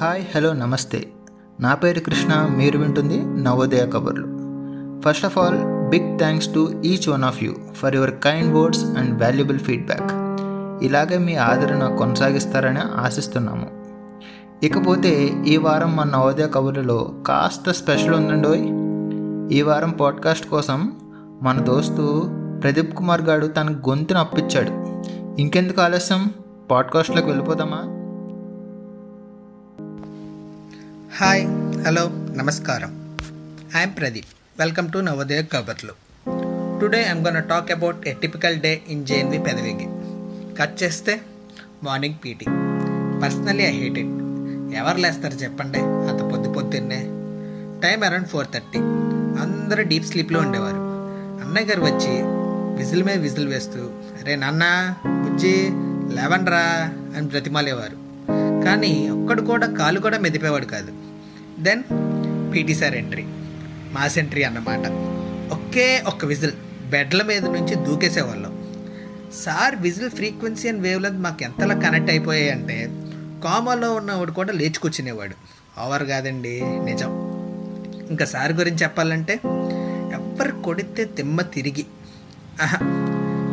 Hi hello నమస్తే. నా పేరు కృష్ణ మీరు వింటుంది నవోదయ కబుర్లు. First of all big thanks to each one of you for your kind words and valuable feedback ఇలాగే మీ ఆదరణ కొనసాగిస్తారని ఆశిస్తున్నాము. ఇకపోతే ఈ వారం మన నవోదయ కబుర్లలో కాస్త స్పెషల్ ఉందండోయ్ ఈ వారం పాడ్కాస్ట్ కోసం మన దోస్తు ప్రదీప్ కుమార్ గారు తన గొంతును అప్పించాడు ఇంకెందుకు ఆలస్యం? పాడ్కాస్ట్లోకి వెళ్ళిపోదామా? హాయ్ హలో నమస్కారం. I'm Pradeep welcome to Navodaya కబర్లు today I'm gonna talk about a typical day in JNV పెదవిగి cut చేస్తే morning PT personally I hate it ఎవరు లేస్తారు చెప్పండి? అంత పొద్దు పొద్దున్నే. టైం అరౌండ్ ఫోర్ థర్టీ అందరూ డీప్ స్లీప్లో ఉండేవారు. అన్నయ్య గారు వచ్చి విజిల్ మీద విజిల్ వేస్తూ అరే నాన్న బుజ్జి లేవండ్రా అని బ్రతిమాలేవారు. కానీ ఒక్కడు కూడా కాలు కూడా మెదిపేవాడు కాదు. Then PT sir entry mass entry అన్నమాట. ఒకే ఒక్క విజిల్ బెడ్ల మీద నుంచి దూకేసేవాళ్ళం. Sir whistle frequency and wavelength మాకు ఎంతలా కనెక్ట్ అయిపోయాయి అంటే కామాలో ఉన్నవాడు కూడా లేచి కూర్చునేవాడు. ఓవర్ కాదండి నిజం. ఇంకా సార్ గురించి చెప్పాలంటే ఎవ్వరు కొడితే తిమ్మ తిరిగి. ఆహా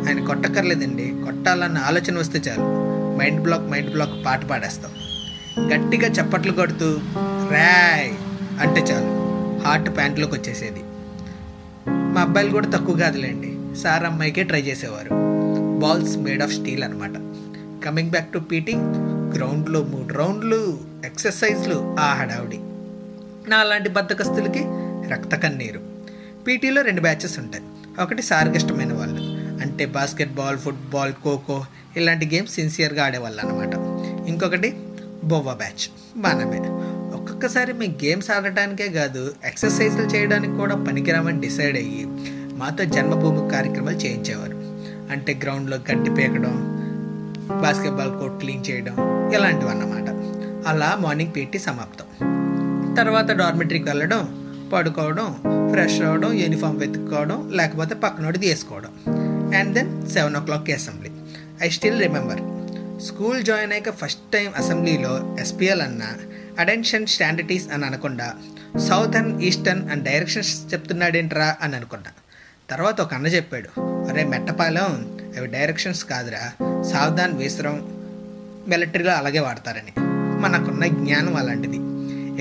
ఆయన కొట్టక్కర్లేదండి. కొట్టాలన్న ఆలోచన వస్తే చాలు. మైండ్ బ్లాక్ మైండ్ బ్లాక్ పాట పాడేస్తాం. గట్టిగా చప్పట్లు కొడుతూ రాయ్ అంటే చాలు. హార్ట్ ప్యాంట్లోకి వచ్చేసేది. మా అబ్బాయిలు కూడా తక్కువ కాదులేండి. సార్ అమ్మాయికే ట్రై చేసేవారు. బాల్స్ మేడ్ ఆఫ్ స్టీల్ అనమాట కమింగ్ బ్యాక్ టు పీటీ గ్రౌండ్లో మూడు రౌండ్లు ఎక్సర్సైజ్లు ఆ హడావుడి. నా అలాంటి బద్దకస్తులకి రక్త కన్నీరు. పీటీలో రెండు బ్యాచెస్ ఉంటాయి. ఒకటి సార్కి ఇష్టమైన వాళ్ళు. అంటే బాస్కెట్బాల్ ఫుట్బాల్ ఖోఖో ఇలాంటి గేమ్స్ సిన్సియర్గా ఆడేవాళ్ళు అనమాట ఇంకొకటి బొవ్వ బ్యాచ్. మనమే. ఒక్కొక్కసారి మేము గేమ్స్ ఆడటానికే కాదు ఎక్సర్సైజులు చేయడానికి కూడా పనికిరామని డిసైడ్ అయ్యి మాతో జన్మభూమి కార్యక్రమాలు చేయించేవారు. అంటే గ్రౌండ్లో గడ్డి పీకడం బాస్కెట్బాల్ కోర్ట్ క్లీన్ చేయడం ఇలాంటివి అన్నమాట అలా మార్నింగ్ పీటీ సమాప్తం. తర్వాత డార్మెటరీకి వెళ్ళడం పడుకోవడం ఫ్రెష్ అవ్వడం యూనిఫామ్ వెతుక్కోవడం లేకపోతే పక్కనోడి తీసుకోవడం అండ్ దెన్ సెవెన్ ఓ క్లాక్కి assembly. I still remember school join అయ్యాక ఫస్ట్ టైం అసెంబ్లీలో ఎస్పీఎల్ అన్న అటెన్షన్ స్టాండిటీస్ అని అనకుండా సౌథర్న్ ఈస్టర్న్ అండ్ డైరెక్షన్స్ చెప్తున్నాడేంట్రా అని అనుకున్నా తర్వాత ఒక అన్న చెప్పాడు అరే మెట్టపాలెం అవి డైరెక్షన్స్ కాదురా సావధాన్ విశ్రం మిలిటరీలో అలాగే వాడతారని. మనకున్న జ్ఞానం అలాంటిది.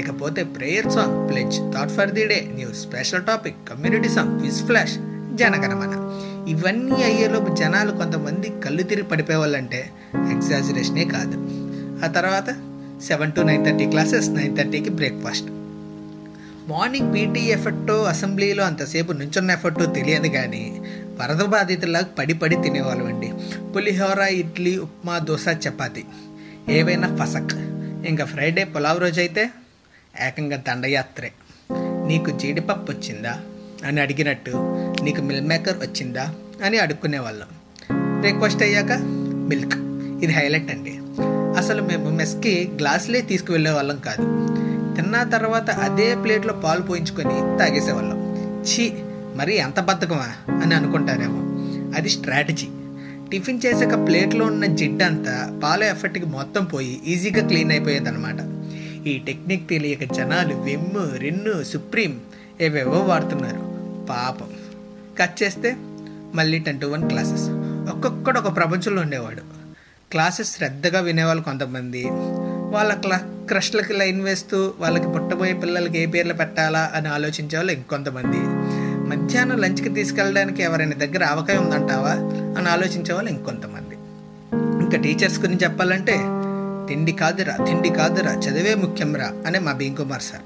ఇకపోతే prayer song pledge thought for the day news special topic community song విస్ ఫ్లాష్ జనగణమన. ఇవన్నీ అయ్యేలోపు జనాలు కొంతమంది కళ్ళు తిరిగి పడిపోవాలంటే ఎగ్జాజరేషనే కాదు. ఆ తర్వాత seven to nine thirty classes nine థర్టీకి బ్రేక్ఫాస్ట్. మార్నింగ్ పీటీ ఎఫెక్టో అసెంబ్లీలో అంతసేపు నుంచున్న ఎఫెక్టో తెలియదు కానీ వరద బాధితులకు పడి పడి తినేవాళ్ళం అండి పులిహోర ఇడ్లీ ఉప్మా దోశ చపాతి. ఏవైనా ఫసక్. ఇంకా ఫ్రైడే పులావ్ రోజు అయితే ఏకంగా దండయాత్రే. నీకు జీడిపప్పు వచ్చిందా? అని అడిగినట్టు నీకు మిల్ మేకర్ వచ్చిందా అని అడుక్కునేవాళ్ళం. బ్రేక్ఫాస్ట్ అయ్యాక మిల్క్ ఇది హైలైట్ అండి. అసలు మేము మెస్కి గ్లాసులే తీసుకువెళ్ళే వాళ్ళం కాదు. తిన్న తర్వాత అదే ప్లేట్లో పాలు పోయించుకొని తాగేసేవాళ్ళం. ఛీ మరి ఎంత బద్ధకమా? అని అనుకుంటారేమో. అది స్ట్రాటజీ టిఫిన్ చేసాక ప్లేట్లో ఉన్న జిడ్డంతా పాల ఎఫెక్ట్కి మొత్తం పోయి ఈజీగా క్లీన్ అయిపోయేదన్నమాట. ఈ టెక్నిక్ తెలియక జనాలు వెమ్ము రెన్ను సుప్రీం ఏవేవో వాడుతున్నారు. పాపం. కట్ చేస్తే మళ్ళీ టెన్ టు వన్ క్లాసెస్ ఒక్కొక్కడు ఒక ప్రపంచంలో ఉండేవాడు. క్లాసెస్ శ్రద్ధగా వినేవాళ్ళు కొంతమంది. వాళ్ళ క్లా క్రష్లకి లైన్ వేస్తూ వాళ్ళకి పుట్టబోయే పిల్లలకి ఏ పేర్లు పెట్టాలా అని ఆలోచించే వాళ్ళు ఇంకొంతమంది. మధ్యాహ్నం లంచ్కి తీసుకెళ్ళడానికి ఎవరైనా దగ్గర అవకాయం ఉందంటావా అని ఆలోచించే వాళ్ళు ఇంకొంతమంది. ఇంకా టీచర్స్ గురించి చెప్పాలంటే తిండి కాదురా తిండి కాదురా చదివే ముఖ్యంరా అనే మా బీన్ కుమార్ సార్.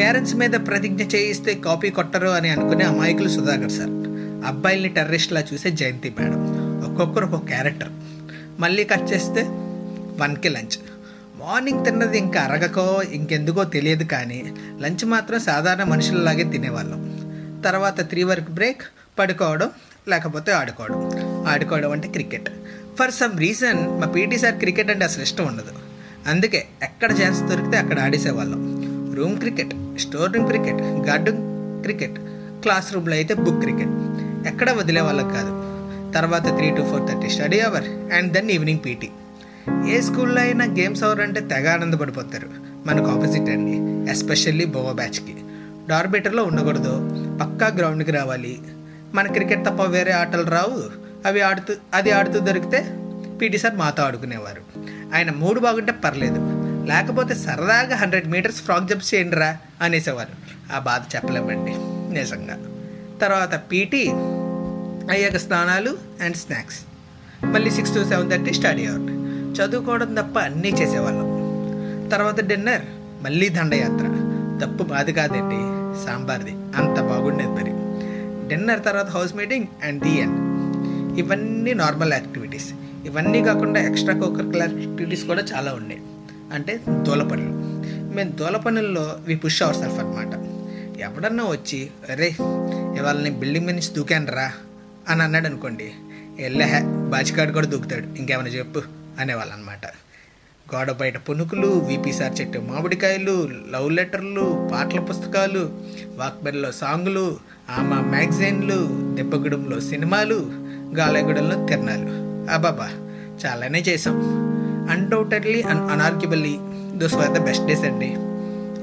పేరెంట్స్ మీద ప్రతిజ్ఞ చేయిస్తే కాపీ కొట్టరు అని అనుకునే అమాయకులు సుధాకర్ సార్. అబ్బాయిల్ని టెర్రరిస్ట్లా చూసే జయంతి మేడం. ఒక్కొక్కరు ఒక్కొక్క క్యారెక్టర్. మళ్ళీ కట్ చేస్తే వన్కి లంచ్. మార్నింగ్ తిన్నది ఇంకా అరగకో ఇంకెందుకో తెలియదు కానీ లంచ్ మాత్రం సాధారణ మనుషులలాగే తినేవాళ్ళం. తర్వాత త్రీ వరకు బ్రేక్ పడుకోవడం లేకపోతే ఆడుకోవడం. ఆడుకోవడం అంటే క్రికెట్. ఫర్ సమ్ రీజన్ మా పీటీ సార్ క్రికెట్ అంటే అసలు ఇష్టం ఉండదు. అందుకే ఎక్కడ ఛాన్స్ దొరికితే అక్కడ ఆడేసేవాళ్ళం. Room cricket. Store room cricket garden cricket class రూమ్లో అయితే బుక్ క్రికెట్. ఎక్కడ వదిలే వాళ్ళకి కాదు. తర్వాత three to four thirty study hour and then evening PT. ఏ స్కూల్లో అయినా గేమ్స్ అవర్ అంటే తెగ ఆనందపడిపోతారు. మనకు ఆపోజిట్ అండి ఎస్పెషల్లీ బోవా బ్యాచ్కి. డార్బిటర్లో ఉండకూడదు. పక్కా గ్రౌండ్కి రావాలి. మన క్రికెట్ తప్ప వేరే ఆటలు రావు. అవి ఆడుతూ అది ఆడుతూ దొరికితే పీటీ సార్ మాతో ఆడుకునేవారు. ఆయన మూడు బాగుంటే పర్లేదు. లేకపోతే సరదాగా హండ్రెడ్ మీటర్స్ ఫ్రాక్ జంప్ చేయండి రా అనేసేవారు. ఆ బాధ చెప్పలేమండి నిజంగా. తర్వాత పీటీ అయ్యాక స్నానాలు అండ్ స్నాక్స్. మళ్ళీ six to seven thirty study hour చదువుకోవడం తప్ప అన్నీ చేసేవాళ్ళం. తర్వాత డిన్నర్ మళ్ళీ దండయాత్ర. తప్పు బాధ కాదండి సాంబార్ది. అంత బాగుండేది మరి. డిన్నర్ తర్వాత house meeting and the end. ఇవన్నీ నార్మల్ యాక్టివిటీస్. ఇవన్నీ కాకుండా ఎక్స్ట్రా కోకరికులర్ యాక్టివిటీస్ కూడా చాలా ఉన్నాయి అంటే దూల పనులు. మేము దూల పనుల్లో వి పుష్ అవర్ సెల్ఫ్ అనమాట ఎవడన్నా వచ్చి అరే ఇవాళ నేను బిల్డింగ్ మీద నుంచి దూకాను రా అని అన్నాడు అనుకోండి వెళ్ళే బాచికాడు కూడా దూకుతాడు. ఇంకేమైనా చెప్పు అనేవాళ్ళు అనమాట గోడ బయట పునుకులు విపిసార్ చెట్టు మామిడికాయలు లవ్ లెటర్లు పాటల పుస్తకాలు వాక్బెల్లో సాంగులు ఆమా మ్యాగజైన్లు దెబ్బగూడెంలో సినిమాలు గాలగూడెంలో తిరణాలు. అబాబా చాలానే చేసాం undoubtedly and inarguably those were the best days అండి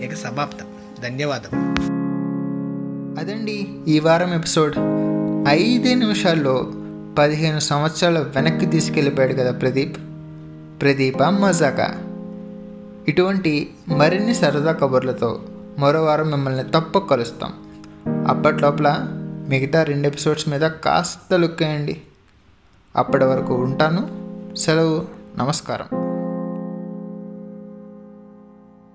ఇక సమాప్తం ధన్యవాదం. అదండి ఈ వారం ఎపిసోడ్. ఐదే నిమిషాల్లో పదిహేను సంవత్సరాల వెనక్కి తీసుకెళ్ళిపోయాడు కదా ప్రదీప్. ప్రదీప మజాకా. ఇటువంటి మరిన్ని సరదా కబుర్లతో మరో వారం మిమ్మల్ని తప్పక కలుస్తాం. అప్పట్లోపల మిగతా రెండు ఎపిసోడ్స్ మీద కాస్త లుక్ అయ్యండి అప్పటి వరకు ఉంటాను. సెలవు. నమస్కారం.